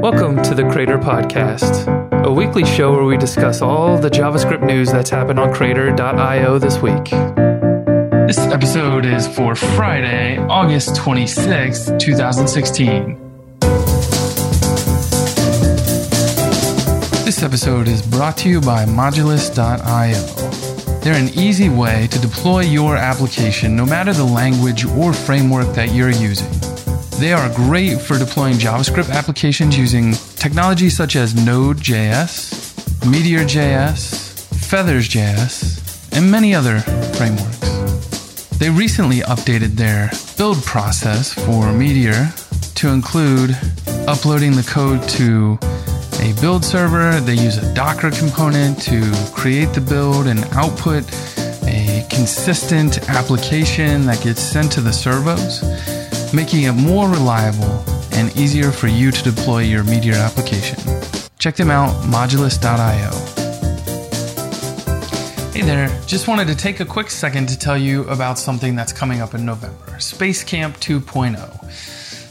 Welcome to the Crater Podcast, a weekly show where we discuss all the JavaScript news that's happened on Crater.io this week. This episode is for Friday, August 26th, 2016. This episode is brought to you by Modulus.io. They're an easy way to deploy your application no matter the language or framework that you're using. They are great for deploying JavaScript applications using technologies such as Node.js, Meteor.js, Feathers.js, and many other frameworks. They recently updated their build process for Meteor to include uploading the code to a build server. They use a Docker component to create the build and output a consistent application that gets sent to the servos making it more reliable and easier for you to deploy your Meteor application. Check them out, modulus.io. Hey there, just wanted to take a quick second to tell you about something that's coming up in November Space Camp 2.0.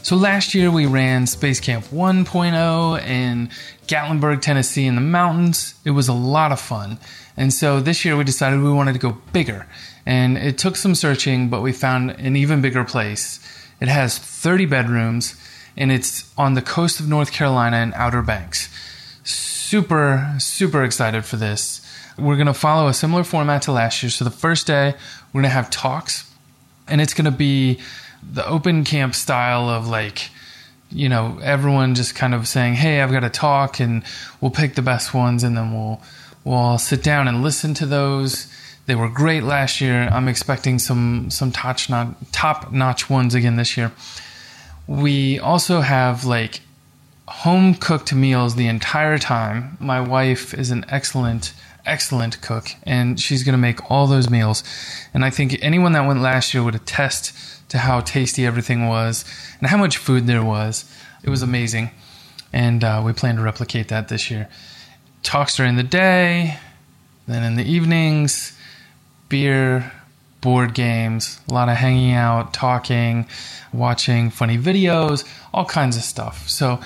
So last year we ran Space Camp 1.0 in Gatlinburg, Tennessee in the mountains. It was a lot of fun. And so this year we decided we wanted to go bigger. And it took some searching, but we found an even bigger place it has 30 bedrooms and it's on the coast of North Carolina in Outer Banks. Super, super excited for this. We're going to follow a similar format to last year. So the first day, we're going to have talks, and it's going to be the open camp style of like, you know, everyone just kind of saying, "Hey, I've got a talk," and we'll pick the best ones, and then we'll we'll all sit down and listen to those they were great last year. I'm expecting some some top notch, top notch ones again this year. We also have like home cooked meals the entire time. My wife is an excellent excellent cook and she's going to make all those meals. And I think anyone that went last year would attest to how tasty everything was and how much food there was. It was amazing. And uh, we plan to replicate that this year. Talks during the day, then in the evenings, beer, board games, a lot of hanging out, talking, watching funny videos, all kinds of stuff. So,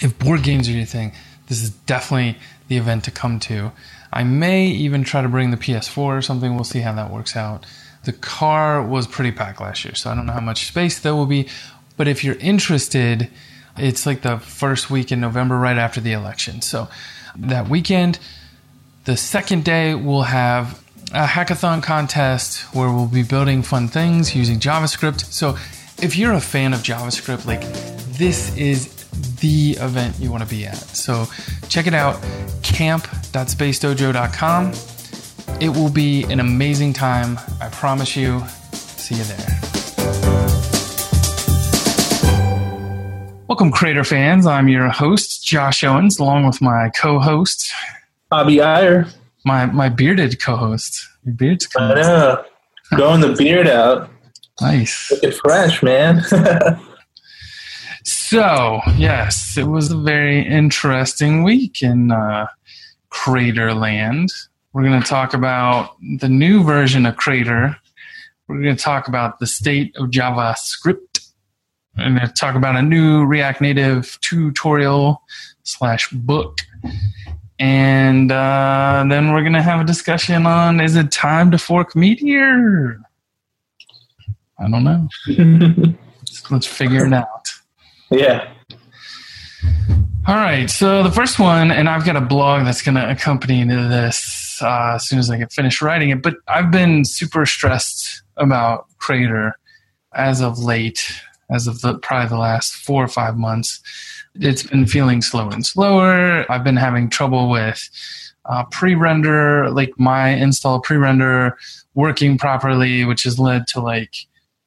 if board games are your thing, this is definitely the event to come to. I may even try to bring the PS4 or something. We'll see how that works out. The car was pretty packed last year, so I don't know how much space there will be. But if you're interested, it's like the first week in November, right after the election. So that weekend, the second day, we'll have a hackathon contest where we'll be building fun things using JavaScript. So if you're a fan of JavaScript, like this is the event you want to be at. So check it out, camp.spacedojo.com. It will be an amazing time. I promise you. See you there. Welcome, Crater fans. I'm your host, Josh Owens, along with my co host, Abhi Aiyer my my bearded co-host. Your beard's coming. I know. Growing the beard out. Nice. Looking fresh, man. so yes, it was a very interesting week in uh, Crater Land. We're going to talk about the new version of Crater. We're going to talk about the state of JavaScript. I'm going to talk about a new React Native tutorial slash book and uh, then we're going to have a discussion on is it time to fork Meteor? I don't know. let's, figure it out. Yeah. All right. So the first one, and I've got a blog that's going to accompany this uh, as soon as I get finished writing it. But I've been super stressed about Crater as of late, as of the, probably the last four or five months it's been feeling slower and slower. I've been having trouble with uh, pre-render, like my install pre-render working properly, which has led to like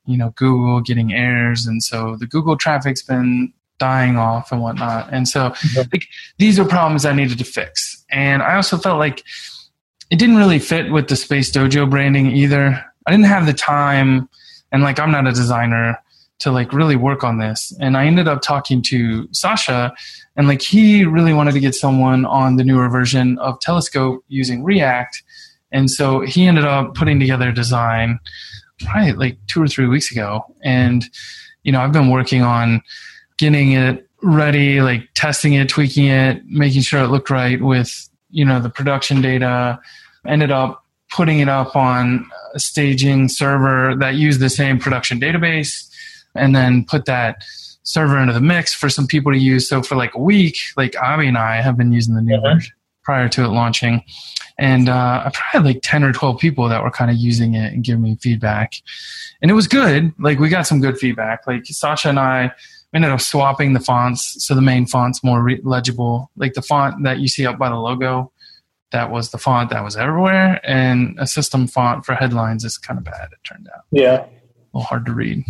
you know Google getting errors, and so the Google traffic's been dying off and whatnot. And so mm-hmm. like, these are problems I needed to fix. And I also felt like it didn't really fit with the Space Dojo branding either. I didn't have the time, and like I'm not a designer to like really work on this. And I ended up talking to Sasha and like he really wanted to get someone on the newer version of Telescope using React. And so he ended up putting together a design probably like two or three weeks ago. And, you know, I've been working on getting it ready, like testing it, tweaking it, making sure it looked right with, you know, the production data. Ended up putting it up on a staging server that used the same production database and then put that server into the mix for some people to use. So for like a week, like Abhi and I have been using the new Mhm. version prior to it launching. And uh, I probably had like 10 or 12 people that were kind of using it and giving me feedback. And it was good. Like we got some good feedback. Like Sasha and I we ended up swapping the fonts so the main font's more re- legible. Like the font that you see up by the logo, that was the font that was everywhere. And a system font for headlines is kind of bad, it turned out Yeah. Little hard to read.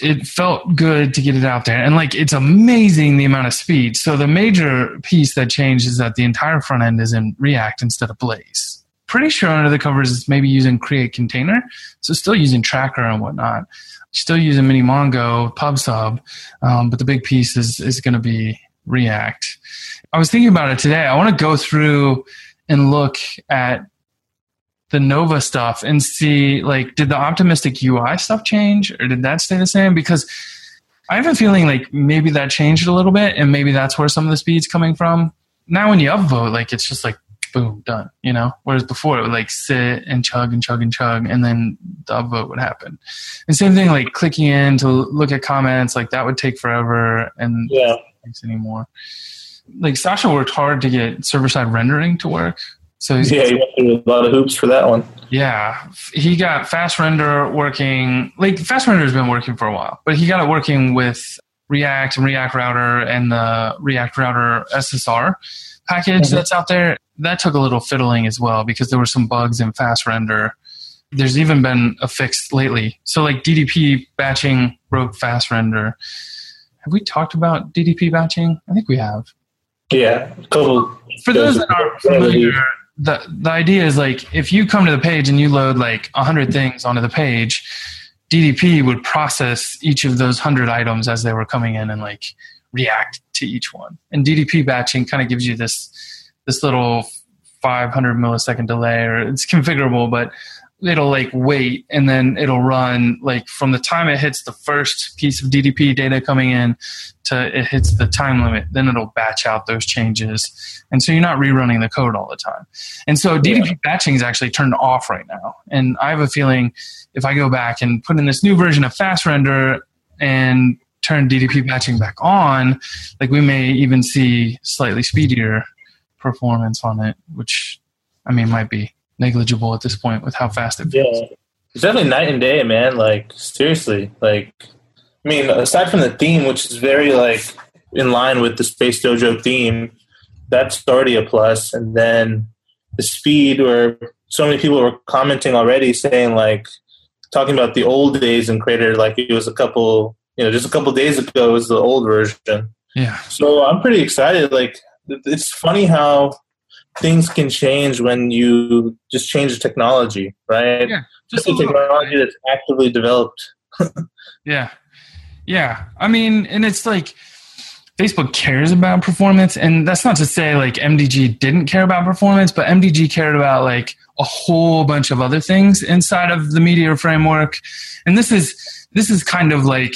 It felt good to get it out there. And like it's amazing the amount of speed. So the major piece that changed is that the entire front end is in React instead of Blaze. Pretty sure under the covers it's maybe using create container. So still using tracker and whatnot. Still using mini Mongo, PubSub, um, but the big piece is is going to be React. I was thinking about it today. I want to go through and look at the Nova stuff and see like did the optimistic UI stuff change or did that stay the same? Because I have a feeling like maybe that changed a little bit and maybe that's where some of the speed's coming from. Now when you upvote, like it's just like boom, done, you know? Whereas before it would like sit and chug and chug and chug and then the upvote would happen. And same thing like clicking in to look at comments, like that would take forever and Yeah. anymore. Like Sasha worked hard to get server side rendering to work. So Yeah, you went through a lot of hoops for that one. yeah, he got Fast Render working. Like Fast Render has been working for a while, but he got it working with React and React Router and the React Router SSR package Mhm. that's out there. That took a little fiddling as well because there were some bugs in Fast Render. There's even been a fix lately. So like DDP batching broke Fast Render. Have we talked about DDP batching? I think we have Yeah. Couple. for those that aren't familiar, the the idea is like if you come to the page and you load like hundred things onto the page, DDP would process each of those hundred items as they were coming in and like react to each one. And DDP batching kind of gives you this this little 500 millisecond delay, or it's configurable, but it'll like wait and then it'll run like from the time it hits the first piece of DDP data coming in to it hits the time limit, then it'll batch out those changes. And so you're not rerunning the code all the time. And so DDP batching is actually turned off right now. And I have a feeling if I go back and put in this new version of Fast Render and turn DDP batching back on, like we may even see slightly speedier performance on it, which I mean might be negligible at this point with how fast it feels. Yeah. It's definitely night and day, man. Like, seriously. Like, I mean, aside from the theme, which is very, like, in line with the Space Dojo theme, that's already a plus. And then the speed, where so many people were commenting already saying, like, talking about the old days in Crater, like it was a couple, you know, just a couple days ago, was the old version. Yeah. So I'm pretty excited. Like, it's funny how things can change when you just change the technology, right? Yeah, Just the technology that's actively developed. Yeah. Yeah. I mean, and it's like Facebook cares about performance. And that's not to say like MDG didn't care about performance, but MDG cared about like a whole bunch of other things inside of the Meteor framework. And this is this is kind of like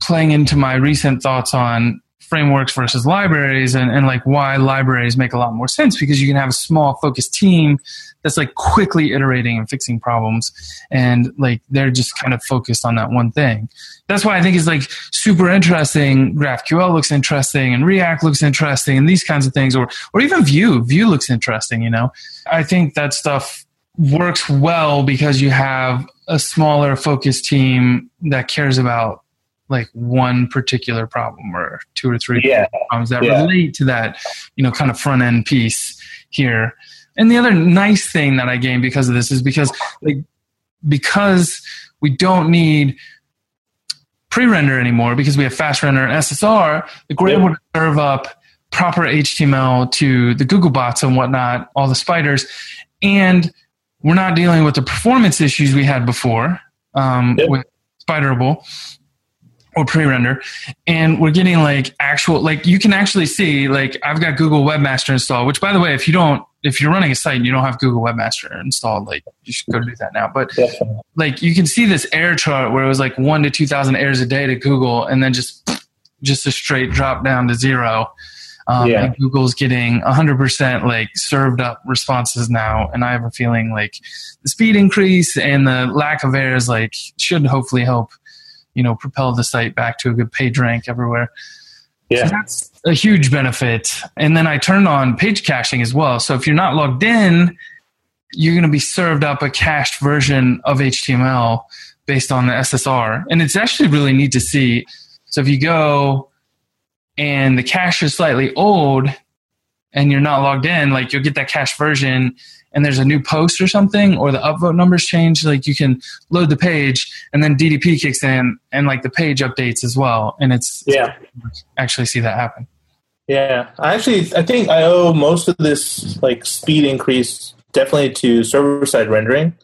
playing into my recent thoughts on frameworks versus libraries and, and like why libraries make a lot more sense because you can have a small focused team that's like quickly iterating and fixing problems and like they're just kind of focused on that one thing. That's why i think it's like super interesting graphql looks interesting and react looks interesting and these kinds of things or or even vue. Vue looks interesting you know? I think that stuff works well because you have a smaller focused team that cares about like one particular problem or two or three Yeah. problems that Yeah. relate to that you know kind of front end piece here and the other nice thing that i gained because of this is because like because we don't need pre-render anymore because we have fast render and ssr like we're Yeah. able to serve up proper html to the google bots and whatnot all the spiders and we're not dealing with the performance issues we had before um, Yep. with spiderable or pre-render and we're getting like actual like you can actually see like i've got google webmaster installed which by the way if you don't if you're running a site and you don't have google webmaster installed like you should go do that now but Definitely. like you can see this error chart where it was like one to 2000 errors a day to google and then just just a straight drop down to zero. Um, Yeah. and Google's getting 100% like served up responses now. And I have a feeling like the speed increase and the lack of errors like should hopefully help, you know, propel the site back to a good page rank everywhere. So Yeah. that's a huge benefit. And then I turned on page caching as well. So if you're not logged in, you're going to be served up a cached version of HTML based on the SSR. And it's actually really neat to see. So if you go and the cache is slightly old and you're not logged in, like you'll get that cached version and there's a new post or something or the upvote numbers change, like you can load the page and then DDP kicks in and like the page updates as well. And it's Yeah. actually see that happen. Yeah, I actually I think I owe most of this like speed increase definitely to server side rendering.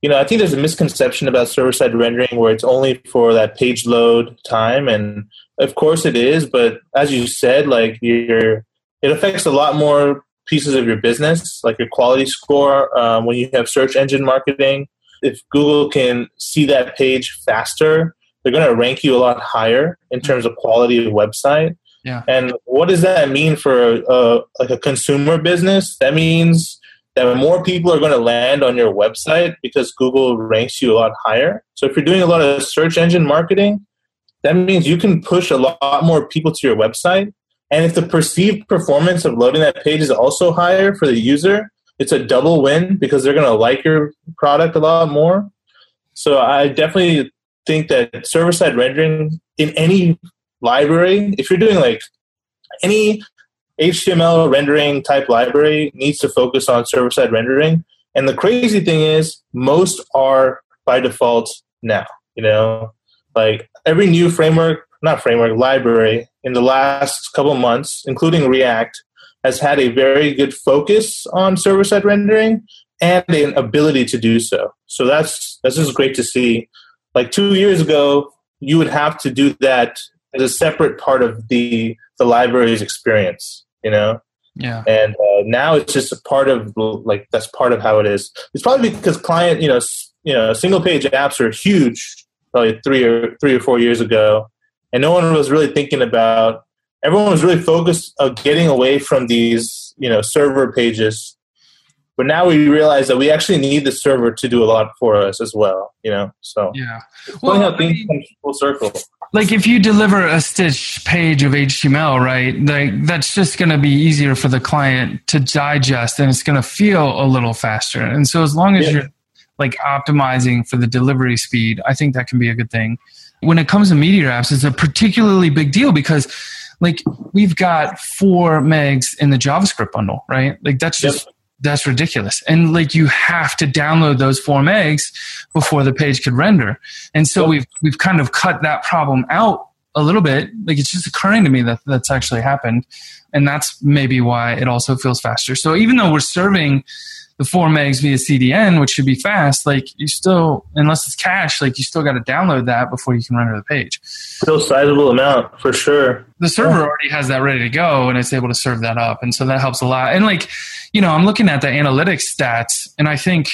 You know, I think there's a misconception about server side rendering where it's only for that page load time, and of course it is. But as you said, like you're it affects a lot more pieces of your business, like your quality score um, when you have search engine marketing. If Google can see that page faster, they're going to rank you a lot higher in terms of quality of website. And what does that mean for uh, like a consumer business? That means that more people are going to land on your website because Google ranks you a lot higher. So if you're doing a lot of search engine marketing, that means you can push a lot more people to your website. And if the perceived performance of loading that page is also higher for the user, it's a double win because they're going to like your product a lot more. So I definitely think that server side rendering in any library, if you're doing like any HTML rendering type library, needs to focus on server side rendering. And the crazy thing is, most are by default now. You know, like every new framework, not framework, library in the last couple of months, including React, has had a very good focus on server side rendering and an ability to do so. So that's that's just great to see. Like two years ago, you would have to do that as a separate part of the the library's experience. You know, Yeah. and uh, now it's just a part of like that's part of how it is. It's probably because client, you know, s- you know, single page apps are huge, probably three or three or four years ago, and no one was really thinking about. Everyone was really focused on getting away from these, you know, server pages. But now we realize that we actually need the server to do a lot for us as well. You know, so Yeah. Well, how I mean- come full circle. like if you deliver a stitch page of HTML, right? Like that's just going to be easier for the client to digest, and it's going to feel a little faster. And so, as long as Yeah. you're like optimizing for the delivery speed, I think that can be a good thing. When it comes to Meteor apps, it's a particularly big deal because, like, we've got four megs in the JavaScript bundle, right? Like that's just that's ridiculous. And like you have to download those four megs before the page could render. And so Yep. we've we've kind of cut that problem out a little bit. Like it's just occurring to me that that's actually happened. And that's maybe why it also feels faster. So even though we're serving the four megs via CDN, which should be fast, like you still, unless it's cache, like you still got to download that before you can render the page. Still sizable amount for sure. The server already has that ready to go and it's able to serve that up. And so that helps a lot. And like, you know, I'm looking at the analytics stats and I think,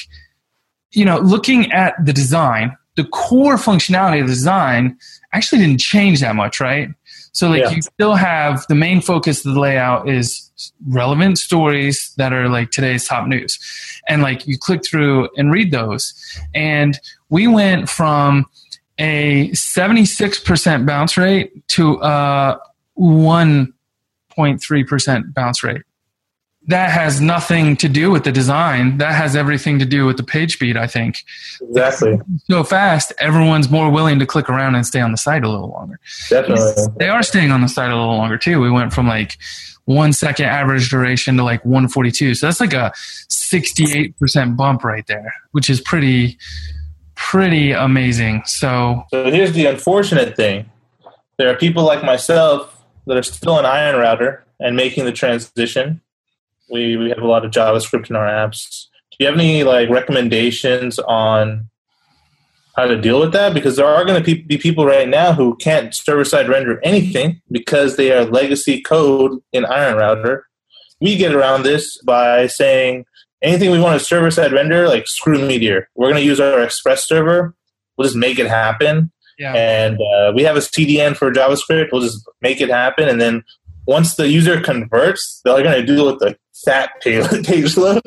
you know, looking at the design, the core functionality of the design actually didn't change that much, right? So like Yeah. you still have the main focus of the layout is relevant stories that are like today's top news. And like you click through and read those. And we went from a 76% bounce rate to uh, a 1.3% bounce rate. That has nothing to do with the design. That has everything to do with the page speed, I think. Exactly. So fast, everyone's more willing to click around and stay on the site a little longer. Definitely. They are staying on the site a little longer too. We went from like one second average duration to like 142. So that's like a 68% bump right there, which is pretty, pretty amazing. So So here's the unfortunate thing. There are people like myself that are still an iron router and making the transition. We we have a lot of JavaScript in our apps. Do you have any like recommendations on how to deal with that? Because there are going to be people right now who can't server side render anything because they are legacy code in Iron Router. We get around this by saying anything we want to server side render, like screw Meteor. We're going to use our Express server. We'll just make it happen Yeah. And uh, we have a CDN for JavaScript. We'll just make it happen, and then once the user converts, they're going to do it with the fat page load.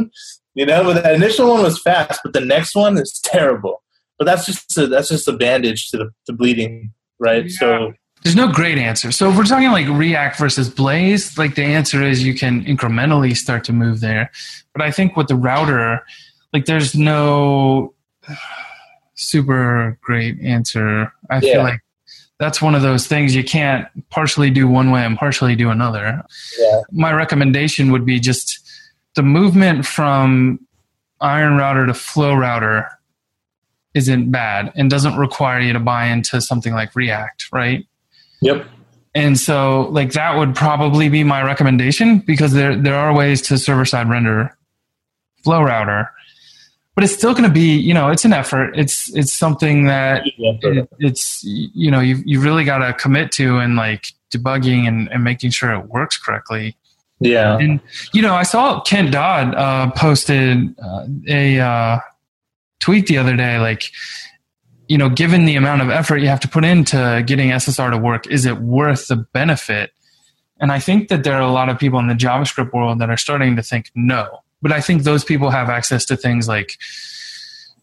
You know, but that initial one was fast, but the next one is terrible. But that's just a, that's just a bandage to the to bleeding, right? Yeah. So There's no great answer. So if we're talking like React versus Blaze, like the answer is you can incrementally start to move there. But I think with the router, like there's no super great answer. I Yeah. feel like that's one of those things you can't partially do one way and partially do another. yeah, My recommendation would be just the movement from Iron Router to Flow Router isn't bad and doesn't require you to buy into something like React, right? yep, And so like that would probably be my recommendation because there there are ways to server side render flow router. But it's still going to be, you know, it's an effort. It's it's something that it, it's you know, you you really got to commit to and like debugging and, and making sure it works correctly. yeah, And you know, I saw Kent Dodds uh, posted uh, a uh, tweet the other day, like, you know, given the amount of effort you have to put into getting SSR to work, is it worth the benefit? And I think that there are a lot of people in the JavaScript world that are starting to think no. But I think those people have access to things like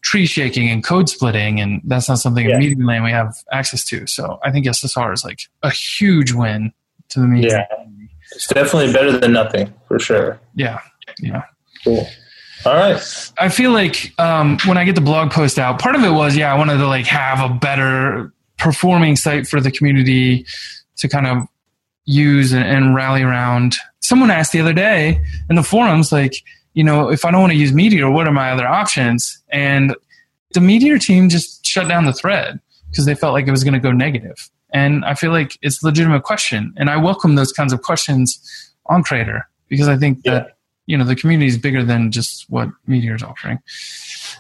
tree shaking and code splitting, and that's not something Yeah. in Meteor Land we have access to. So I think SSR is like a huge win to the Meteor. Yeah. it's definitely better than nothing for sure. yeah, yeah. Cool. All right. I feel like um, when I get the blog post out, part of it was yeah, I wanted to like have a better performing site for the community to kind of use and, and rally around. Someone asked the other day in the forums, like, you know, if I don't want to use Meteor, what are my other options? And the Meteor team just shut down the thread because they felt like it was going to go negative. And I feel like it's a legitimate question, and I welcome those kinds of questions on Crater because I think that you know the community is bigger than just what Meteor is offering.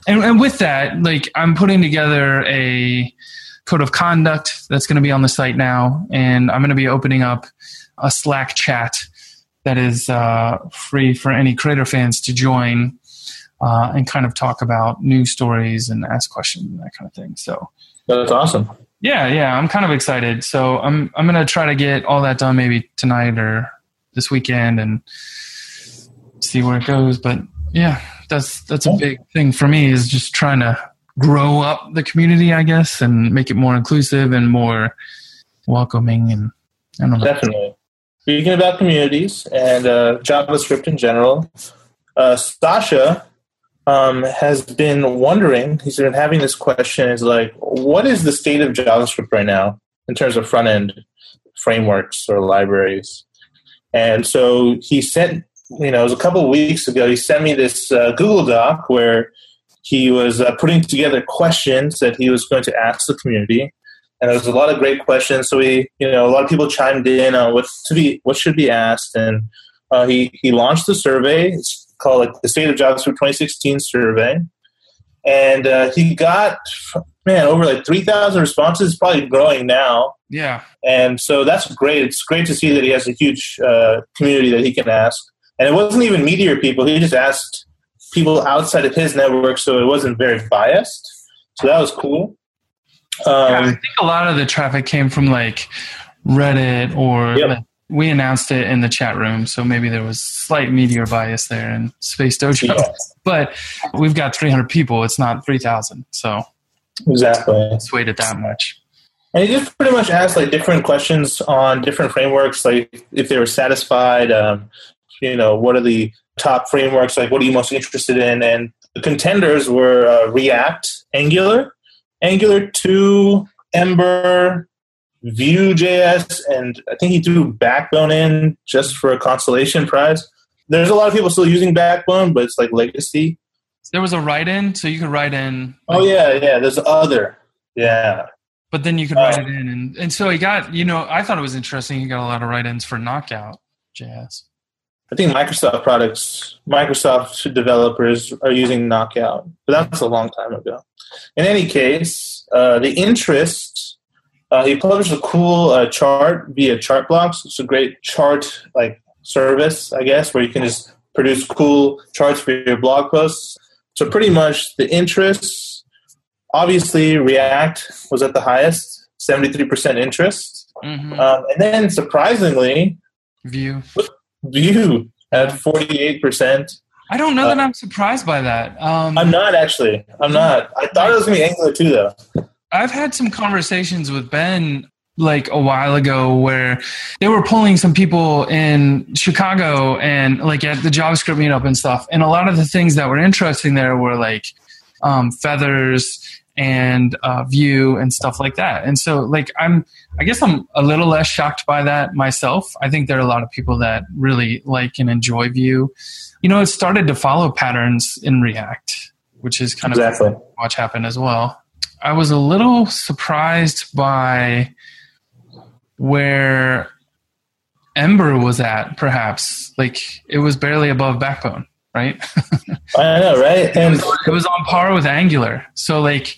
And, and with that, like I'm putting together a code of conduct that's going to be on the site now, and I'm going to be opening up a Slack chat that is uh, free for any Crater fans to join uh, and kind of talk about news stories and ask questions and that kind of thing. So That's awesome. yeah, yeah, I'm kind of excited. So I'm I'm gonna try to get all that done maybe tonight or this weekend and see where it goes. But yeah, that's that's a big thing for me is just trying to grow up the community, I guess, and make it more inclusive and more welcoming and I don't know. Definitely. Speaking about communities and uh, JavaScript in general, uh, Sasha um, has been wondering, he's been having this question is like, what is the state of JavaScript right now in terms of front end frameworks or libraries? And so he sent, you know, it was a couple weeks ago, he sent me this uh, Google Doc where he was uh, putting together questions that he was going to ask the community and there was a lot of great questions. So we, you know, a lot of people chimed in on what to be, what should be asked, and uh, he he launched the survey. It's called like the State of JavaScript 2016 survey, and uh, he got man over like 3,000 responses. It's probably growing now, Yeah. and so that's great. It's great to see that he has a huge uh, community that he can ask. And it wasn't even Meteor people; he just asked people outside of his network, so it wasn't very biased. So that was cool. Yeah, I Um, think a lot of the traffic came from like Reddit or Yep. like, we announced it in the chat room, so maybe there was slight meteor bias there in Space Dojo. Yeah. But we've got 300 people; it's not 3,000, so exactly. it's weighted that much. And he just pretty much asked like different questions on different frameworks, like if they were satisfied, um, you know, what are the top frameworks, like what are you most interested in? And the contenders were uh, React, Angular, Angular 2, Ember, Vue.js, and I think he threw Backbone in just for a consolation prize. There's a lot of people still using Backbone, but it's like legacy. There was a write-in, so you could write in. Oh yeah, yeah. There's other. Yeah. But then you could write it in, and and so he got. You know, I thought it was interesting. He got a lot of write-ins for Knockout JS. I think Microsoft products, Microsoft developers are using Knockout, but that's a long time ago. In any case, uh, the interest, uh, he published a cool uh, chart via Chartblocks. It's a great chart like service, I guess, where you can just produce cool charts for your blog posts. So pretty much the interest, obviously React was at the highest, 73% interest. Mhm. Um, and then surprisingly, Vue. Vue at 48%. I don't know that I'm surprised by that. Um, I'm not actually. I'm not. I thought it was going to be Angular too, though. I've had some conversations with Ben like a while ago where they were pulling some people in Chicago and like at the JavaScript meetup and stuff. And a lot of the things that were interesting there were like um, feathers and uh, Vue and stuff like that. And so like I'm I guess I'm a little less shocked by that myself. I think there are a lot of people that really like and enjoy Vue. You know, it started to follow patterns in React, which is kind of Exactly. watch happen as well. I was a little surprised by where Ember was at, perhaps. Like it was barely above Backbone, right? I know, right? And it was on par with Angular. So like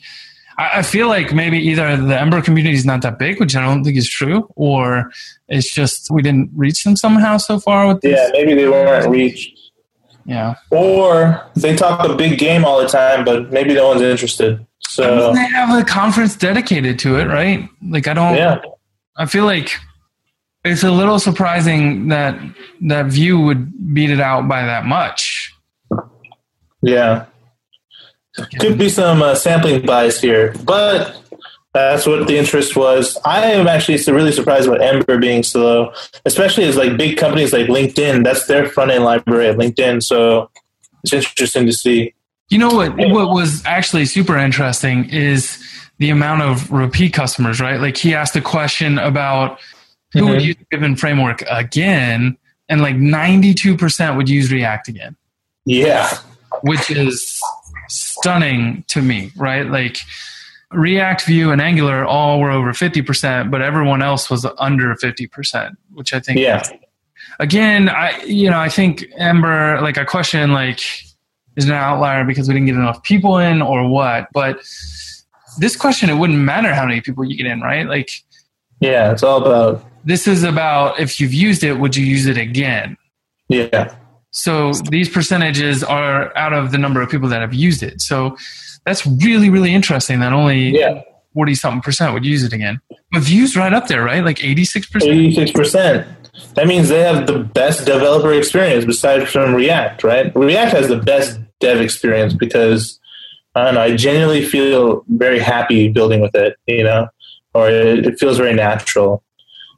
I I feel like maybe either the Ember community is not that big, which I don't think is true, or it's just we didn't reach them somehow so far with this. yeah, maybe they weren't reached. Yeah. Or they talk a big game all the time, but maybe no one's interested. I mean, So, they have a conference dedicated to it, right? Like I don't yeah. I feel like it's a little surprising that that Vue would beat it out by that much. Yeah. Could be some uh, sampling bias here, but that's what the interest was. I am actually really surprised about Ember being so low, especially as like big companies like LinkedIn. That's their front end library at LinkedIn, so it's interesting to see. You know what? What was actually super interesting is the amount of repeat customers, right? Like he asked a question about who would Mhm. use a given framework again, and like ninety-two percent would use React again, Yeah, which is stunning to me, right? Like React, Vue, and Angular all were over fifty percent, but everyone else was under fifty percent, which I think yeah, again, I you know I think Ember like a question like is an outlier because we didn't get enough people in or what, but this question it wouldn't matter how many people you get in, right? Like yeah. It's all about this is about if you've used it, would you use it again? yeah, So these percentages are out of the number of people that have used it. So that's really really interesting that only yeah. forty something percent would use it again. But Vue's right up there, right? Like eighty six percent. Eighty-six percent. That means they have the best developer experience besides from React, right? React has the best dev experience because I don't know. I genuinely feel very happy building with it, you know, or it, it feels very natural.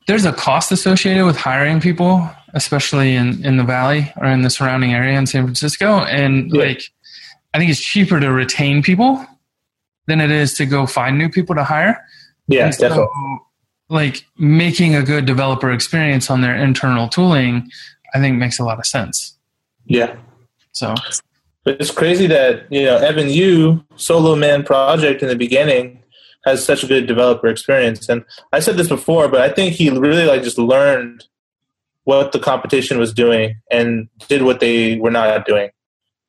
there's a cost associated with hiring people, especially in, in the valley or in the surrounding area in San Francisco. And Yeah. like, I think it's cheaper to retain people than it is to go find new people to hire. Yeah, so, definitely. like making a good developer experience on their internal tooling, I think makes a lot of sense. Yeah. So But it's crazy that, you know, Evan You solo man project in the beginning, has such a good developer experience. And I said this before, but I think he really like just learned what the competition was doing and did what they were not doing.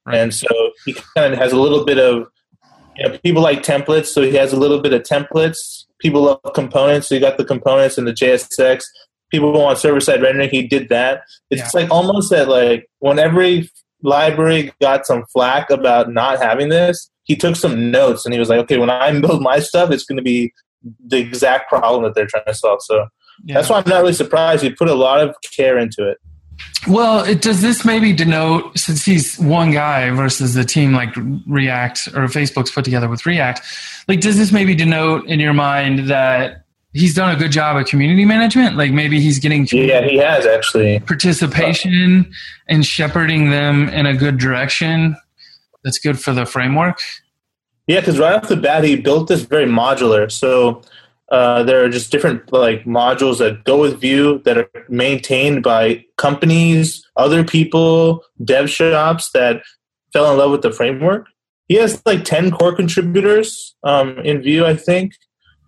Right. And so he kind of has a little bit of, you know, people like templates, so he has a little bit of templates. People love components, so you got the components and the JSX. People want server side rendering, he did that. It's like almost that like when every library got some flack about not having this, he took some notes and he was like, okay, when I build my stuff, it's going to be the exact problem that they're trying to solve. So yeah. that's why I'm not really surprised. He put a lot of care into it. Well, it, does this maybe denote, since he's one guy versus the team like React or Facebook's put together with React, like does this maybe denote in your mind that he's done a good job of community management? Like maybe he's getting Yeah, he has actually. participation and shepherding them in a good direction that's good for the framework? Yeah, because right off the bat, he built this very modular. So uh, there are just different like modules that go with Vue that are maintained by companies, other people, dev shops that fell in love with the framework. He has like ten core contributors um, in Vue, I think,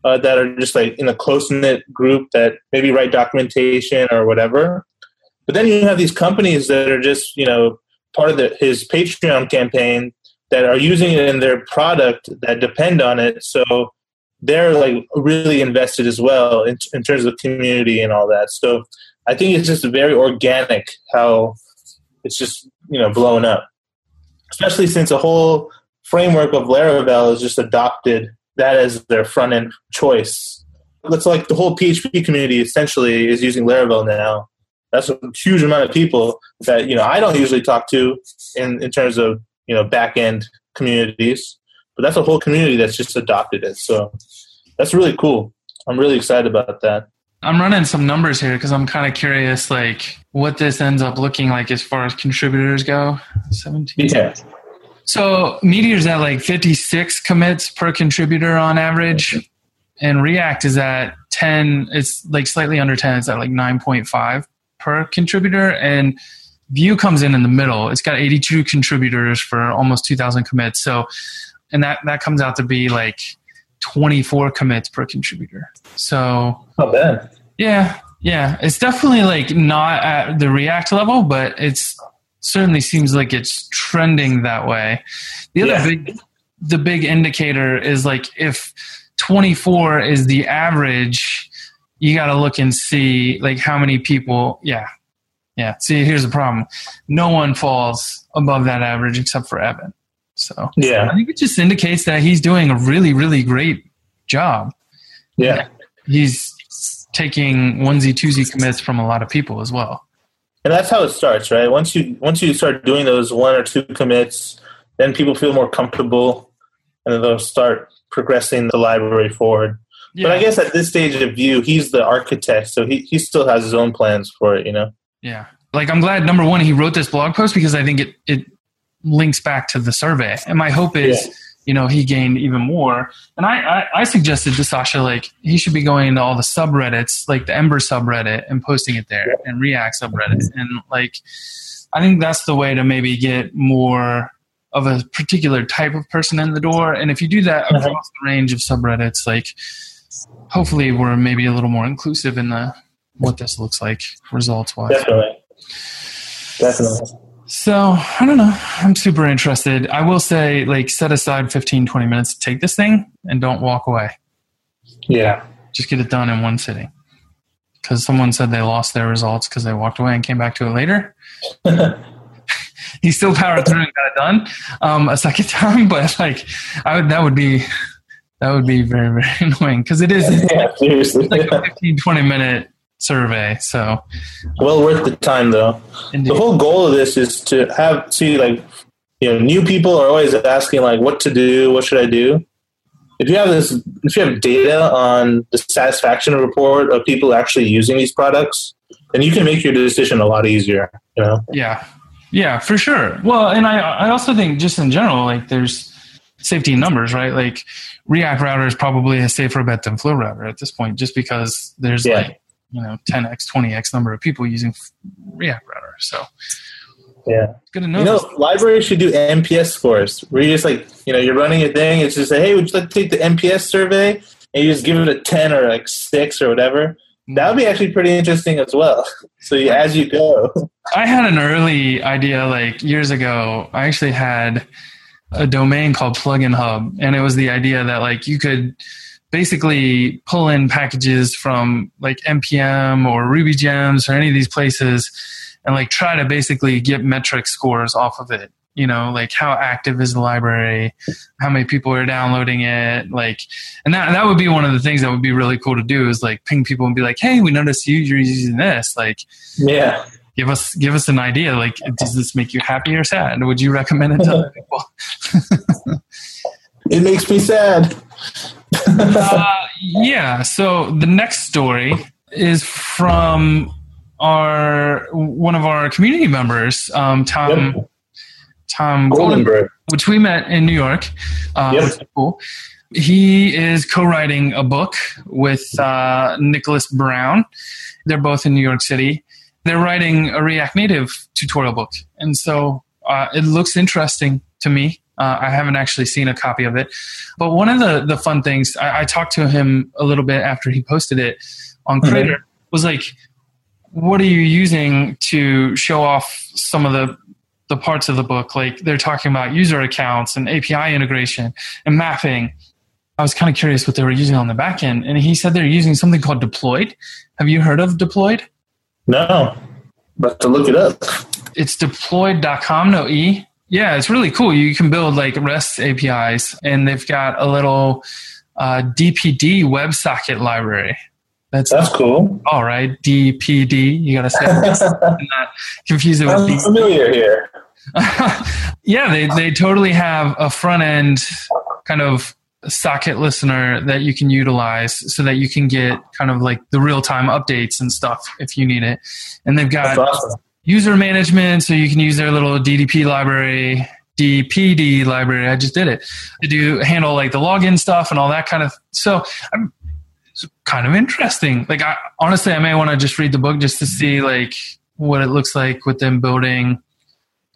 uh, that are just like in a close knit group that maybe write documentation or whatever. But then you have these companies that are just you know part of the, his Patreon campaign that are using it in their product that depend on it. So they're like really invested as well in, in terms of community and all that. So I think it's just very organic how it's just you know blown up, especially since a whole framework of Laravel is just adopted that as their front end choice. That's like the whole PHP community essentially is using Laravel now. That's a huge amount of people that you know I don't usually talk to in, in terms of you know back end communities, but that's a whole community that's just adopted it. So that's really cool. I'm really excited about that. I'm running some numbers here because I'm kind of curious, like what this ends up looking like as far as contributors go. 17. Yeah. So Meteor's at like 56 commits per contributor on average, and React is at 10. It's like slightly under 10. It's at like 9.5 per contributor, and Vue comes in in the middle. It's got 82 contributors for almost 2,000 commits. So, and that that comes out to be like 24 commits per contributor. So not bad. Yeah, yeah. It's definitely like not at the React level, but it's certainly seems like it's trending that way. The other Yeah. big the big indicator is like if 24 is the average, you got to look and see like how many people, yeah. Yeah. See, here's the problem. No one falls above that average except for Evan. So Yeah. I think it just indicates that he's doing a really, really great job. Yeah. He's taking onesie twosie commits from a lot of people as well. And that's how it starts, right? Once you once you start doing those one or two commits, then people feel more comfortable and then they'll start progressing the library forward. But I guess at this stage of Vue, he's the architect, so he, he still has his own plans for it, you know? yeah. Like I'm glad number one he wrote this blog post because I think it it links back to the survey. And my hope is, Yeah. you know, he gained even more. And I, I I suggested to Sasha like he should be going into all the subreddits, like the Ember subreddit, and posting it there, and React subreddit, and like I think that's the way to maybe get more of a particular type of person in the door. And if you do that Uh-huh. across the range of subreddits, like hopefully we're maybe a little more inclusive in the what this looks like results wise. Definitely. Definitely. So I don't know. I'm super interested. I will say, like, set aside 15, 20 minutes to take this thing and don't walk away. Yeah. Just get it done in one sitting. Because someone said they lost their results because they walked away and came back to it later. he still powered through and got it done um, a second time, but like, I would that would be that would be very very annoying because it is it's yeah, seriously. like a 15, 20 minute survey. So well worth the time, though. indeed. The whole goal of this is to have, see, like, you know, new people are always asking, like, what to do, what should I do? If you have this, if you have data on the satisfaction report of people actually using these products, then you can make your decision a lot easier, you know? Yeah, yeah, for sure. Well, and I I also think just in general, like there's safety in numbers, right? Like React Router is probably a safer bet than Flow Router at this point, just because there's Yeah. like you know 10x, 20x number of people using React Router. So Yeah. good to know. You know, libraries should do NPS scores where you just like, you know, you're running a thing. It's just say, hey, would you like to take the NPS survey? And you just give it a 10 or like six or whatever. That would be mm-hmm. actually pretty interesting as well. So you, as you go. I had an early idea like years ago. I actually had a domain called Plugin Hub, and it was the idea that like you could basically pull in packages from like npm or Ruby Gems or any of these places, and like try to basically get metric scores off of it. You know, like how active is the library, how many people are downloading it, like, and that that would be one of the things that would be really cool to do is like ping people and be like, hey, we noticed you you're using this, like Yeah. give us give us an idea like does this make you happy or sad would you recommend it to other people It makes me sad. Uh, yeah so the next story is from our one of our community members um, tom Yep. tom golden Goldenberg. which we met in new york uh, Yep. cool he is co-writing a book with uh, nicholas brown they're both in new york city they're writing a react native tutorial book and so uh, it looks interesting to me uh, i haven't actually seen a copy of it but one of the, the fun things I, I talked to him a little bit after he posted it on Mhm. Crater was like what are you using to show off some of the the parts of the book like they're talking about user accounts and api integration and mapping i was kind of curious what they were using on the back end and he said they're using something called Deployd have you heard of Deployd No. But to look it up. it's deployd.com no e yeah it's really cool you can build like rest apis and they've got a little uh, DPD WebSocket library. That's that's cool. All right, DPD. You gotta say not confuse it with. I'm familiar here. yeah, they they totally have a front end kind of socket listener that you can utilize so that you can get kind of like the real time updates and stuff if you need it. And they've got awesome. User management, so you can use their little DDP library, DPD library. I just did it to do handle like the login stuff and all that kind of. So I'm it's kind of interesting. Like I honestly, I may want to just read the book just to see like what it looks like with them building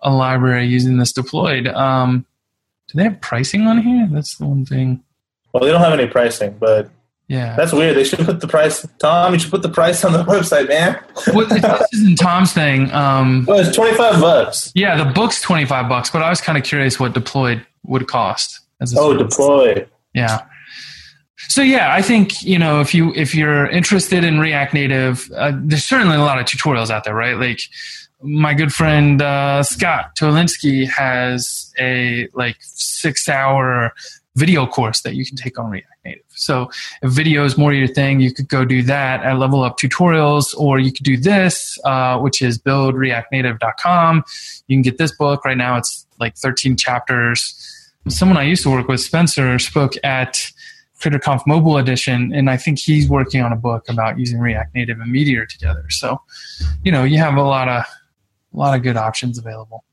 a library using this Deployd. Um, do they have pricing on here? That's the one thing. Well, they don't have any pricing, but yeah, that's weird. They should put the price. Tom, you should put the price on the website, man. well, this isn't Tom's thing. Um, well, it's twenty five bucks. Yeah, the book's twenty five bucks, but I was kind of curious what Deployd would cost. As oh, Deployd. Yeah. So yeah, I think you know if you if you're interested in React Native, uh, there's certainly a lot of tutorials out there, right? Like my good friend uh, Scott Tolinski has a like six hour video course that you can take on React Native. So if video is more your thing, you could go do that at Level Up Tutorials, or you could do this, uh, which is buildreactnative.com. You can get this book right now. It's like 13 chapters. Someone I used to work with, Spencer, spoke at CraterConf Mobile Edition, and I think he's working on a book about using React Native and Meteor together. So, you know, you have a lot of a lot of good options available.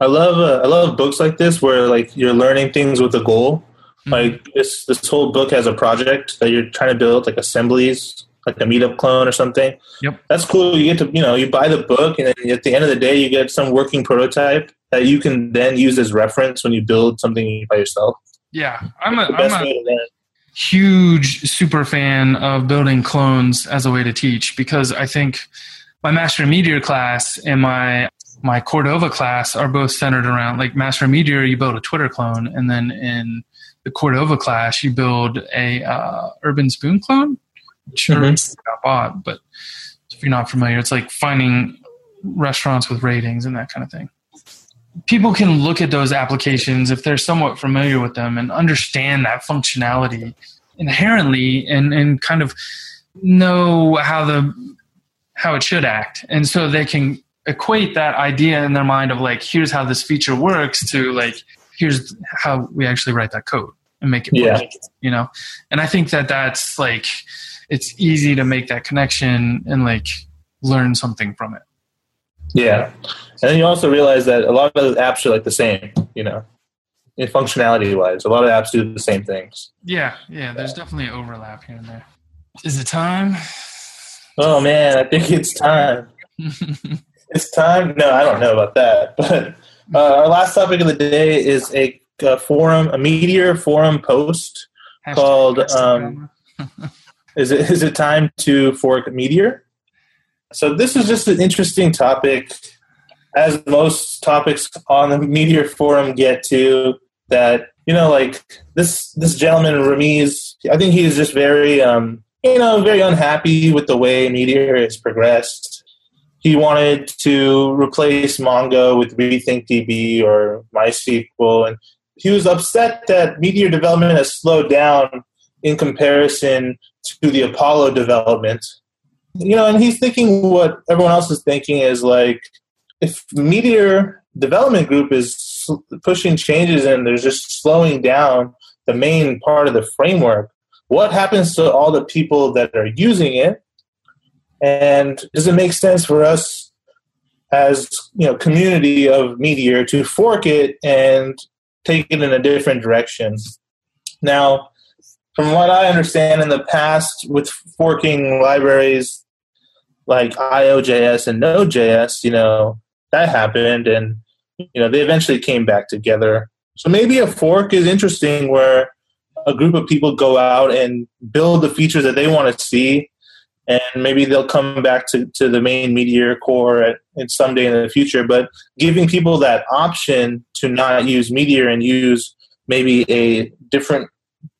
I love uh, I love books like this where like you're learning things with a goal. Mm-hmm. Like this this whole book has a project that you're trying to build, like assemblies, like a meetup clone or something. Yep, that's cool. You get to you know you buy the book, and then at the end of the day, you get some working prototype that you can then use as reference when you build something by yourself. Yeah, I'm a, I'm a huge super fan of building clones as a way to teach because I think my Master Meteor class and my my Cordova class are both centered around like Master Meteor. You build a Twitter clone, and then in the Cordova class, you build a uh, Urban Spoon clone. Sure, mm-hmm. got bought, but if you're not familiar, it's like finding restaurants with ratings and that kind of thing. People can look at those applications if they're somewhat familiar with them and understand that functionality inherently and, and kind of know how the how it should act. And so they can equate that idea in their mind of like, here's how this feature works to like, here's how we actually write that code and make it yeah. work, you know? And I think that that's like, it's easy to make that connection and like learn something from it. Yeah. And then you also realize that a lot of the apps are like the same, you know, in functionality wise. A lot of apps do the same things. Yeah. Yeah. There's definitely overlap here and there. Is it time? Oh man, I think it's time. it's time. No, I don't know about that. But uh, our last topic of the day is a, a forum, a Meteor forum post Hashtag called um, "Is it is it time to fork Meteor?" So this is just an interesting topic, as most topics on the Meteor forum get to. That you know, like this this gentleman Ramiz, I think he is just very um, you know, very unhappy with the way Meteor has progressed. He wanted to replace Mongo with RethinkDB or MySQL, and he was upset that Meteor development has slowed down in comparison to the Apollo development. You know, and he's thinking what everyone else is thinking is like, if Meteor development group is pushing changes and they're just slowing down the main part of the framework, what happens to all the people that are using it and does it make sense for us as you know community of meteor to fork it and take it in a different direction. Now from what i understand in the past with forking libraries like iojs and node.js you know that happened and you know they eventually came back together. So maybe a fork is interesting where a group of people go out and build the features that they want to see and maybe they'll come back to, to the main meteor core at, at someday in the future but giving people that option to not use meteor and use maybe a different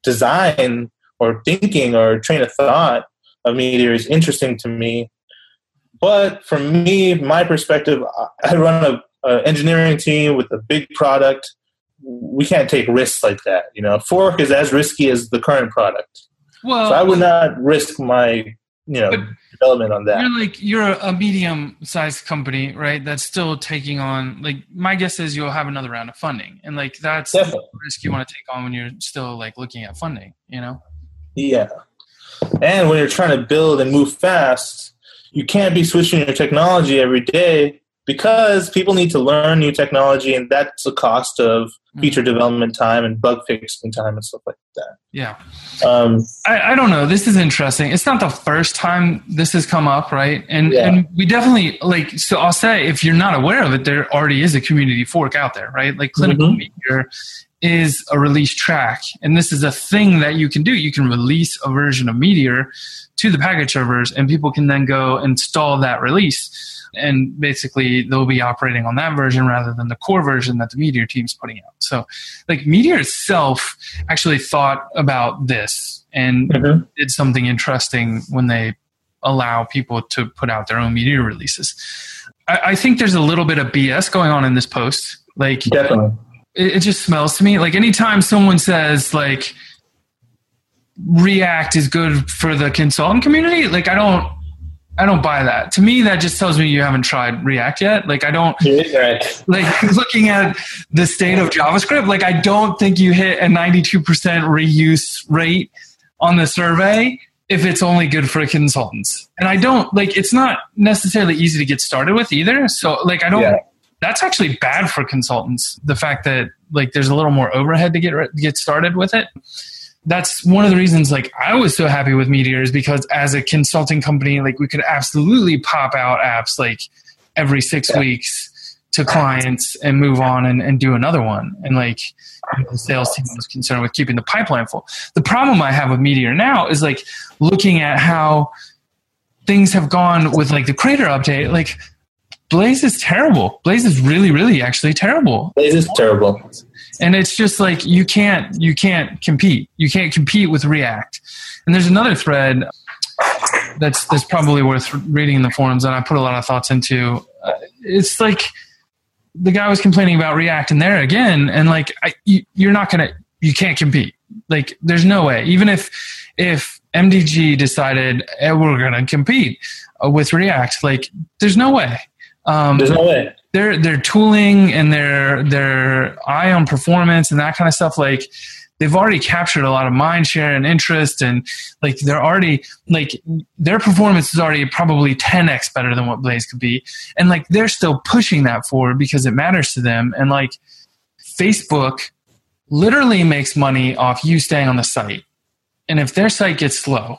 design or thinking or train of thought of meteor is interesting to me but for me my perspective i run a, a engineering team with a big product we can't take risks like that. You know, fork is as risky as the current product. Well, so I would not risk my you know development on that. You're like you're a medium-sized company, right? That's still taking on like my guess is you'll have another round of funding, and like that's Definitely. the risk you want to take on when you're still like looking at funding. You know? Yeah, and when you're trying to build and move fast, you can't be switching your technology every day because people need to learn new technology and that's the cost of mm-hmm. feature development time and bug fixing time and stuff like that. Yeah. Um, I, I, don't know. This is interesting. It's not the first time this has come up right? And yeah. and we definitely like so i'll say if you're not aware of it there already is a community fork out there right? Like clinical mm-hmm. meteor is a release track and this is a thing that you can do. You can release a version of meteor to the package servers and people can then go install that release and basically they'll be operating on that version rather than the core version that the Meteor team's putting out. So, like Meteor itself actually thought about this and mm-hmm. did something interesting when they allow people to put out their own Meteor releases. I, I think there's a little bit of BS going on in this post. Like, definitely, it, it just smells to me. Like anytime someone says like. React is good for the consultant community. Like I don't I don't buy that. To me, that just tells me you haven't tried React yet. Like I don't like looking at the state of JavaScript. Like I don't think you hit a 92% reuse rate on the survey if it's only good for consultants. And I don't like it's not necessarily easy to get started with either. So like I don't. Yeah. That's actually bad for consultants. The fact that like there's a little more overhead to get get started with it that's one of the reasons like I was so happy with Meteor is because as a consulting company, like we could absolutely pop out apps like every six yeah. weeks to clients and move on and, and do another one. And like the sales team was concerned with keeping the pipeline full. The problem I have with Meteor now is like looking at how things have gone with like the Crater update, like Blaze is terrible. Blaze is really, really actually terrible. Blaze is terrible and it's just like you can't you can't compete. You can't compete with react. And there's another thread that's that's probably worth reading in the forums that i put a lot of thoughts into. Uh, it's like the guy was complaining about react and there again and like I, you, you're not gonna you can't compete. Like there's no way. Even if if mdg decided eh, we're gonna compete uh, with react like there's no way. Um, there's no way their their tooling and their their eye on performance and that kind of stuff. Like they've already captured a lot of mind share and interest and like they're already like their performance is already probably 10x better than what blaze could be. And like they're still pushing that forward because it matters to them. And like facebook literally makes money off you staying on the site. And if their site gets slow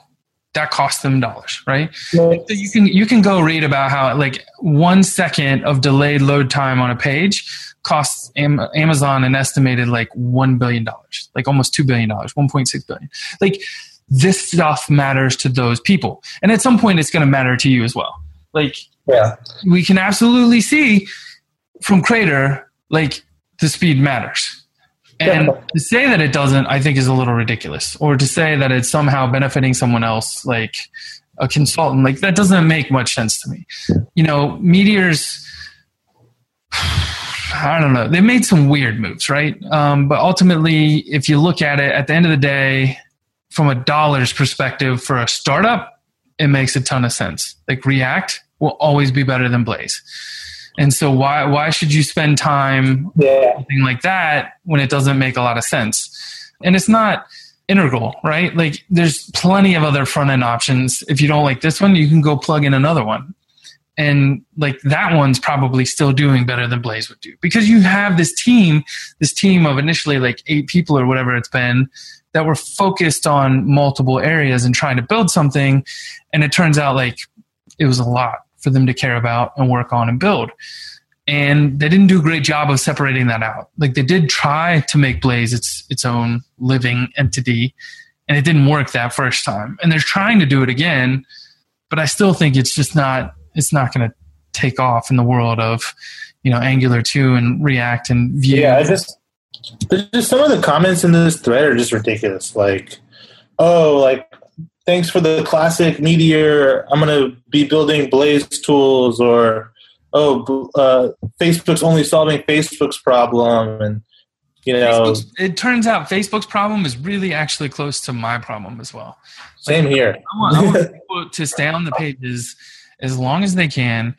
that costs them dollars, right? right? So you can you can go read about how like one second of delayed load time on a page costs Amazon an estimated like one billion dollars, like almost two billion dollars, one point six billion. Like this stuff matters to those people, and at some point it's going to matter to you as well. Like yeah, we can absolutely see from Crater like the speed matters and to say that it doesn't, I think, is a little ridiculous. Or to say that it's somehow benefiting someone else, like a consultant, like that doesn't make much sense to me. You know, Meteors, I don't know, they made some weird moves, right? Um, but ultimately, if you look at it at the end of the day, from a dollars perspective for a startup, it makes a ton of sense. Like React will always be better than Blaze. And so why why should you spend time yeah. something like that when it doesn't make a lot of sense? And it's not integral, right? Like there's plenty of other front end options. If you don't like this one, you can go plug in another one. And like that one's probably still doing better than Blaze would do because you have this team, this team of initially like eight people or whatever it's been that were focused on multiple areas and trying to build something. And it turns out like it was a lot for them to care about and work on and build. And they didn't do a great job of separating that out. Like they did try to make Blaze its its own living entity, and it didn't work that first time. And they're trying to do it again, but I still think it's just not it's not going to take off in the world of you know Angular two and React and Vue. Yeah, I just just some of the comments in this thread are just ridiculous. Like, oh, like thanks for the classic Meteor. I'm going to be building Blaze tools, or oh, uh, Facebook's only solving Facebook's problem, and you know, Facebook's- it turns out Facebook's problem is really actually close to my problem as well. same here. I want, I want people to stay on the pages as long as they can,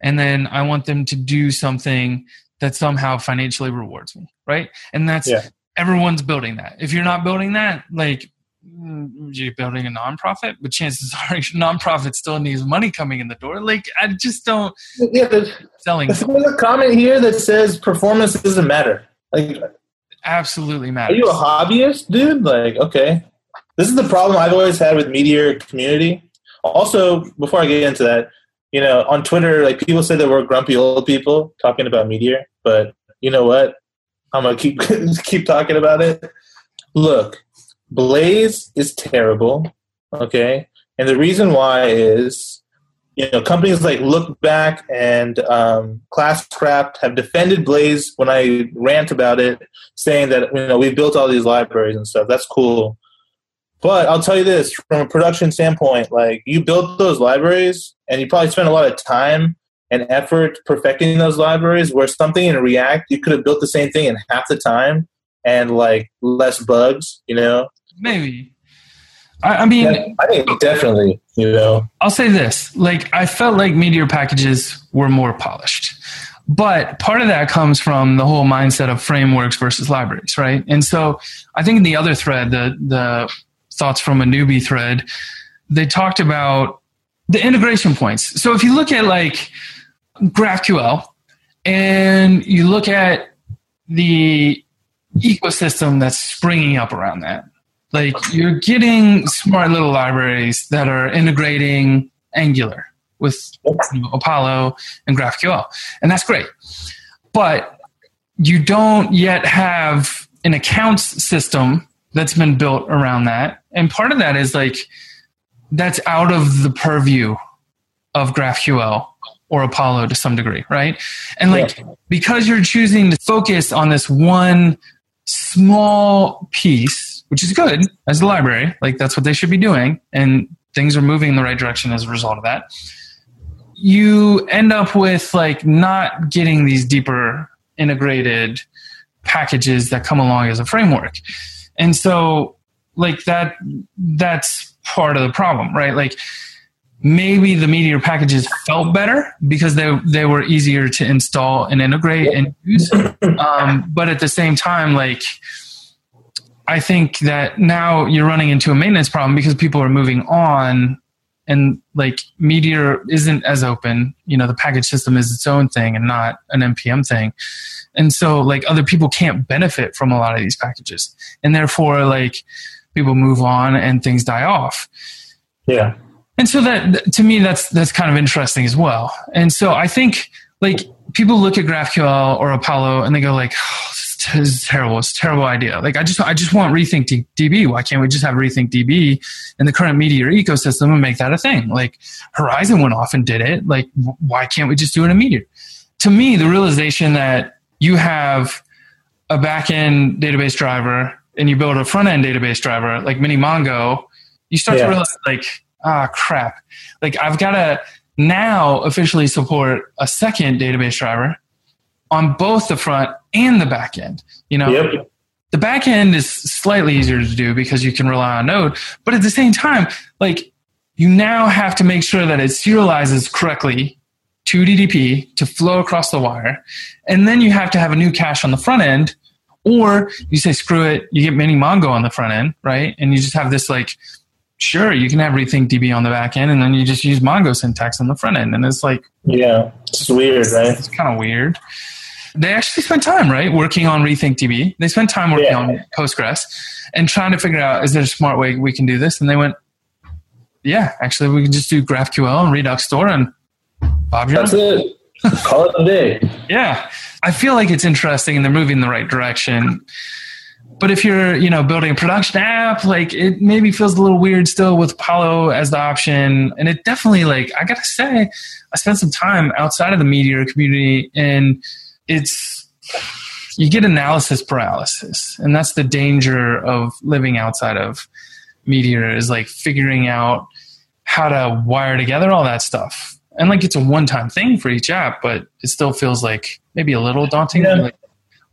and then I want them to do something that somehow financially rewards me, right? And that's Yeah. everyone's building that. If you're not building that, like you're building a nonprofit, but chances are your nonprofit still needs money coming in the door. Like I just don't Yeah, there's, selling there's a comment here that says performance doesn't matter. Like, absolutely are you a hobbyist, dude? Like, okay. This is the problem I've always had with Meteor community. Also, before I get into that, you know, on Twitter, like people say that we're grumpy old people talking about Meteor, but you know what? I'm gonna keep keep talking about it. Look, Blaze is terrible, okay, and the reason why is, you know, companies like Look Back and um, Classcraft have defended Blaze when I rant about it, saying that you know we built all these libraries and stuff. That's cool. But I'll tell you this from a production standpoint, like you built those libraries and you probably spent a lot of time and effort perfecting those libraries where something in React you could have built the same thing in half the time and like less bugs, you know? Maybe. I, I mean, Yeah, I think definitely, you know. I'll say this: like I felt like Meteor packages were more polished, but part of that comes from the whole mindset of frameworks versus libraries, right? And so I think in the other thread, the the thoughts from a newbie thread, they talked about the integration points. So if you look at like GraphQL and you look at the ecosystem that's springing up around that, like you're getting smart little libraries that are integrating Angular with you know, Apollo and GraphQL, and that's great. But you don't yet have an accounts system that's been built around that, and part of that is like that's out of the purview of GraphQL or Apollo to some degree, right? And like because you're choosing to focus on this one small piece, which is good as a library, like that's what they should be doing, and things are moving in the right direction as a result of that. You end up with like not getting these deeper integrated packages that come along as a framework. And so like that that's part of the problem, right? Like maybe the Meteor packages felt better because they they were easier to install and integrate and use. Um, but at the same time, like I think that now you're running into a maintenance problem because people are moving on and like Meteor isn't as open. You know, the package system is its own thing and not an NPM thing. And so like other people can't benefit from a lot of these packages. And therefore like people move on and things die off. Yeah. And so that to me that's that's kind of interesting as well. And so I think like people look at GraphQL or Apollo and they go like, this is terrible. It's a terrible idea. Like I just I just want Rethink DB. Why can't we just have Rethink DB in the current Meteor ecosystem and make that a thing? Like Horizon went off and did it. Like why can't we just do it in Meteor? To me, the realization that you have a backend database driver and you build a front end database driver like Mini Mongo, you start Yeah. to realize like ah crap like i've got to now officially support a second database driver on both the front and the back end you know Yep. the back end is slightly easier to do because you can rely on node but at the same time like you now have to make sure that it serializes correctly to ddp to flow across the wire and then you have to have a new cache on the front end or you say screw it you get mini mongo on the front end right and you just have this like sure you can have rethink db on the back end and then you just use mongo syntax on the front end and it's like Yeah. It's weird, right? it's kind of weird they actually spent time right working on rethink db they spent time working Yeah. on postgres and trying to figure out is there a smart way we can do this and they went yeah actually we can just do graphql and redux store and bob That's it. Call it a day. yeah i feel like it's interesting and they're moving in the right direction but if you're you know building a production app like it maybe feels a little weird still with apollo as the option and it definitely like i gotta say i spent some time outside of the meteor community and it's you get analysis paralysis and that's the danger of living outside of meteor is like figuring out how to wire together all that stuff and like it's a one-time thing for each app but it still feels like maybe a little daunting Yeah. like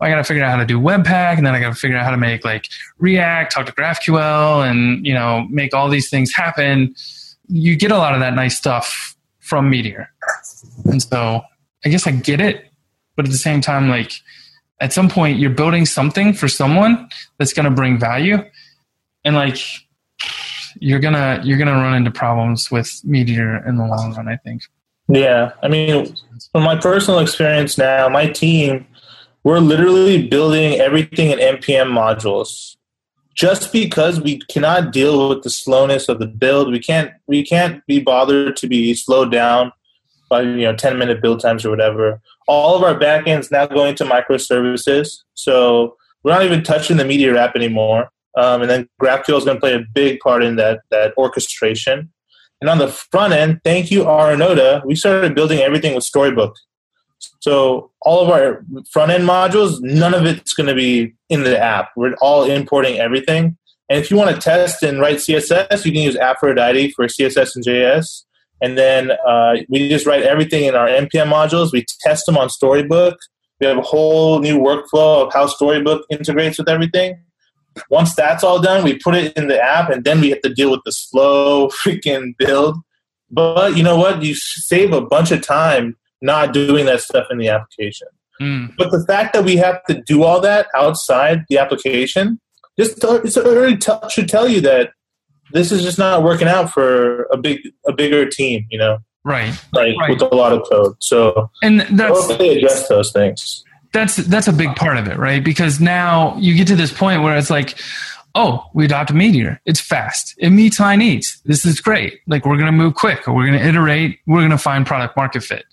I got to figure out how to do Webpack, and then I got to figure out how to make like React, talk to GraphQL, and you know make all these things happen. You get a lot of that nice stuff from Meteor, and so I guess I get it, but at the same time, like at some point, you're building something for someone that's going to bring value, and like you're gonna you're gonna run into problems with Meteor in the long run. I think. Yeah, I mean, from my personal experience now, my team we're literally building everything in npm modules just because we cannot deal with the slowness of the build we can't we can't be bothered to be slowed down by you know 10 minute build times or whatever all of our backends now going to microservices so we're not even touching the meteor app anymore um, and then graphql is going to play a big part in that that orchestration and on the front end thank you Arunoda, we started building everything with storybook so all of our front end modules, none of it's going to be in the app. We're all importing everything. And if you want to test and write CSS, you can use Aphrodite for CSS and JS. And then uh, we just write everything in our npm modules. We test them on Storybook. We have a whole new workflow of how Storybook integrates with everything. Once that's all done, we put it in the app, and then we have to deal with the slow freaking build. But you know what? You save a bunch of time not doing that stuff in the application. Mm. But the fact that we have to do all that outside the application just it already t- should tell you that this is just not working out for a big a bigger team, you know. Right. Like right. with a lot of code. So and that's they address those things. That's that's a big part of it, right? Because now you get to this point where it's like, oh, we adopt a Meteor. It's fast. It meets my needs. This is great. Like we're gonna move quick, or we're gonna iterate. We're gonna find product market fit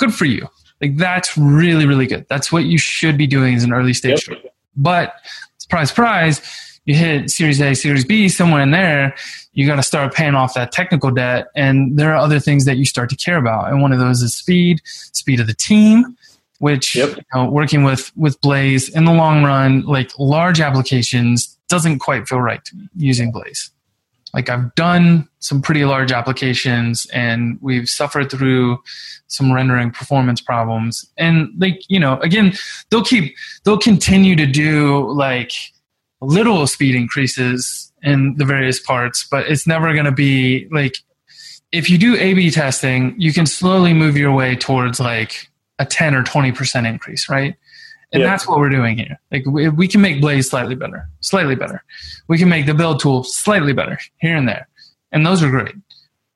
good for you. Like that's really, really good. That's what you should be doing as an early stage. Yep. But surprise, surprise, you hit Series A, Series B, somewhere in there, you got to start paying off that technical debt. And there are other things that you start to care about. And one of those is speed, speed of the team, which yep. you know, working with with Blaze in the long run, like large applications, doesn't quite feel right to me using Blaze like I've done some pretty large applications and we've suffered through some rendering performance problems. And like, you know, again, they'll keep, they'll continue to do like little speed increases in the various parts, but it's never going to be like, if you do A B testing, you can slowly move your way towards like a 10 or 20% increase, right? And yeah. that's what we're doing here. Like we, we can make Blaze slightly better, slightly better. We can make the build tool slightly better here and there. And those are great.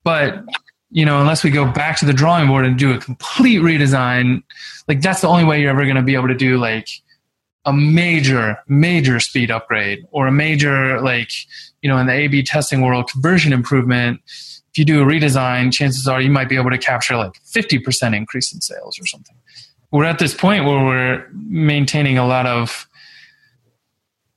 But, you know, unless we go back to the drawing board and do a complete redesign, like that's the only way you're ever going to be able to do like a major, major speed upgrade or a major, like, you know, in the A B testing world, conversion improvement. If you do a redesign, chances are you might be able to capture like 50% increase in sales or something we're at this point where we're maintaining a lot of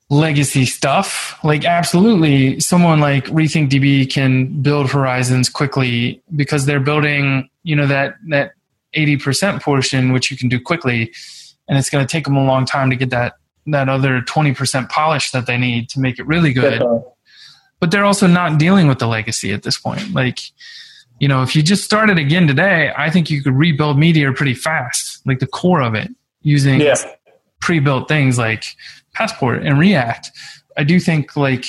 legacy stuff. Like absolutely someone like Rethink DB can build horizons quickly because they're building, you know, that that 80% portion which you can do quickly and it's going to take them a long time to get that that other 20% polish that they need to make it really good. But they're also not dealing with the legacy at this point. Like you know, if you just started again today, I think you could rebuild Meteor pretty fast, like the core of it, using yeah. pre-built things like Passport and React. I do think like,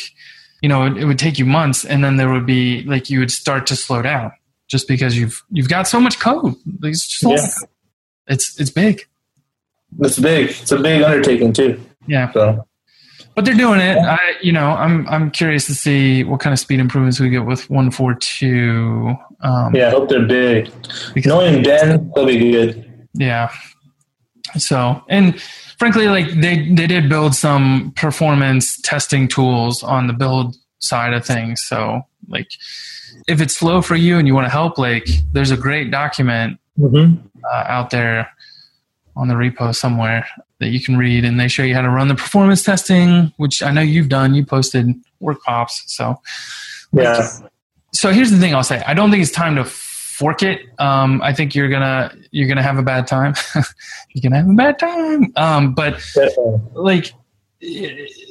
you know, it, it, would take you months, and then there would be like you would start to slow down just because you've you've got so much code. It's just yeah. it's it's big. It's big. It's a big undertaking too. Yeah. So but they're doing it. I, you know, I'm I'm curious to see what kind of speed improvements we get with one four two. Um, yeah, I hope they're big. Because Knowing Ben, they'll be good. Yeah. So, and frankly, like they they did build some performance testing tools on the build side of things. So, like, if it's slow for you and you want to help, like, there's a great document mm-hmm. uh, out there on the repo somewhere that you can read and they show you how to run the performance testing which i know you've done. You posted work pops so. Yeah. So here's the thing i'll say. I don't think it's time to fork it. Um, i think you're gonna you're gonna have a bad time. You're gonna have a bad time. Um, but like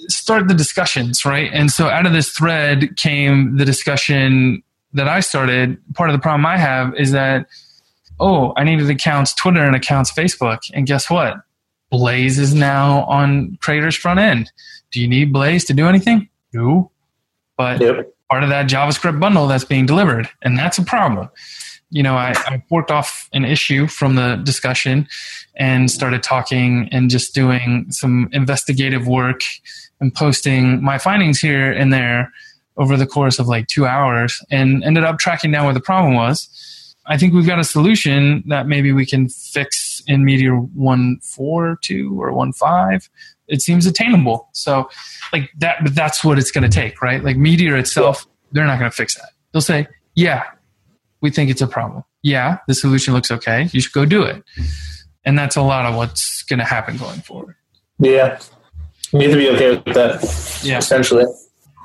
start the discussions right? And so out of this thread came the discussion that i started. Part of the problem i have is that oh i needed accounts twitter and accounts facebook and guess what Blaze is now on Crater's front end. Do you need Blaze to do anything? No. But part of that JavaScript bundle that's being delivered, and that's a problem. You know, I, I worked off an issue from the discussion and started talking and just doing some investigative work and posting my findings here and there over the course of like two hours and ended up tracking down where the problem was. I think we've got a solution that maybe we can fix in Meteor 1.4.2 or 1.5. It seems attainable. So, like that, but that's what it's going to take, right? Like Meteor itself, they're not going to fix that. They'll say, yeah, we think it's a problem. Yeah, the solution looks okay. You should go do it. And that's a lot of what's going to happen going forward. Yeah. You need to be okay with that. Yeah. Essentially.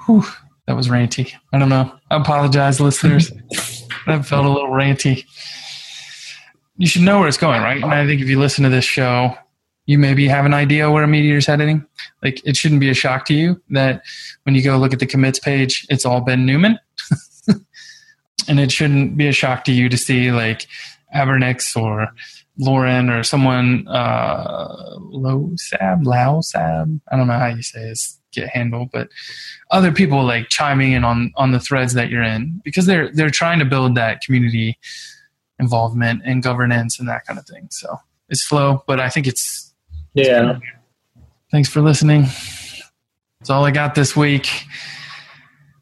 Whew, that was ranty. I don't know. I apologize, listeners. that felt a little ranty. You should know where it's going, right? And I think if you listen to this show, you maybe have an idea where a meteor's heading. Like it shouldn't be a shock to you that when you go look at the commits page, it's all Ben Newman. and it shouldn't be a shock to you to see like Abernix or Lauren or someone uh Losab, Lausab. I don't know how you say his get handle, but other people like chiming in on on the threads that you're in because they're they're trying to build that community involvement and governance and that kind of thing. So it's slow, but I think it's Yeah. thanks for listening. That's all I got this week.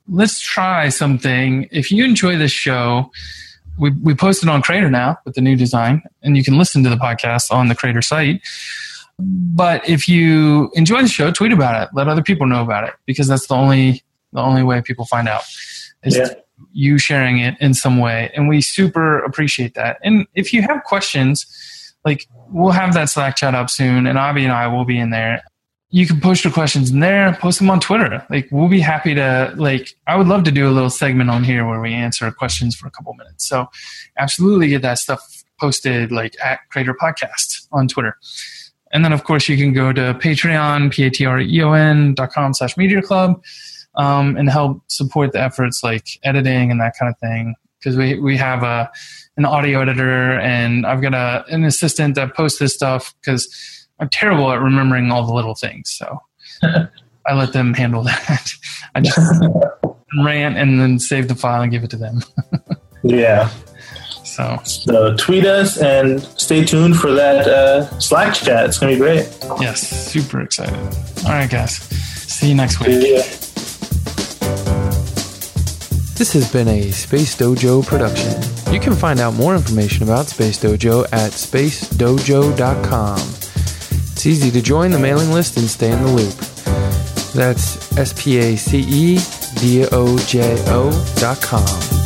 Let's try something. If you enjoy this show, we, we posted on Crater now with the new design, and you can listen to the podcast on the Crater site. But if you enjoy the show, tweet about it. Let other people know about it because that's the only the only way people find out is Yeah. you sharing it in some way, and we super appreciate that. And if you have questions, like we'll have that Slack chat up soon, and Abhi and I will be in there. You can post your questions in there, post them on Twitter. Like we'll be happy to like I would love to do a little segment on here where we answer questions for a couple minutes. So absolutely get that stuff posted like at Crater Podcast on Twitter. And then of course you can go to Patreon, P-A-T-R-E-O-N dot com slash meteor club um, and help support the efforts like editing and that kind of thing. Because we, we have a an audio editor and I've got a an assistant that posts this stuff because I'm terrible at remembering all the little things. So I let them handle that. I just rant and then save the file and give it to them. Yeah. So So tweet us and stay tuned for that uh, Slack chat. It's gonna be great. yes, super excited. All right, guys. See you next week. Yeah. This has been a Space Dojo production. You can find out more information about Space Dojo at spacedojo.com. It's easy to join the mailing list and stay in the loop. That's S P A C E D O J O dot com.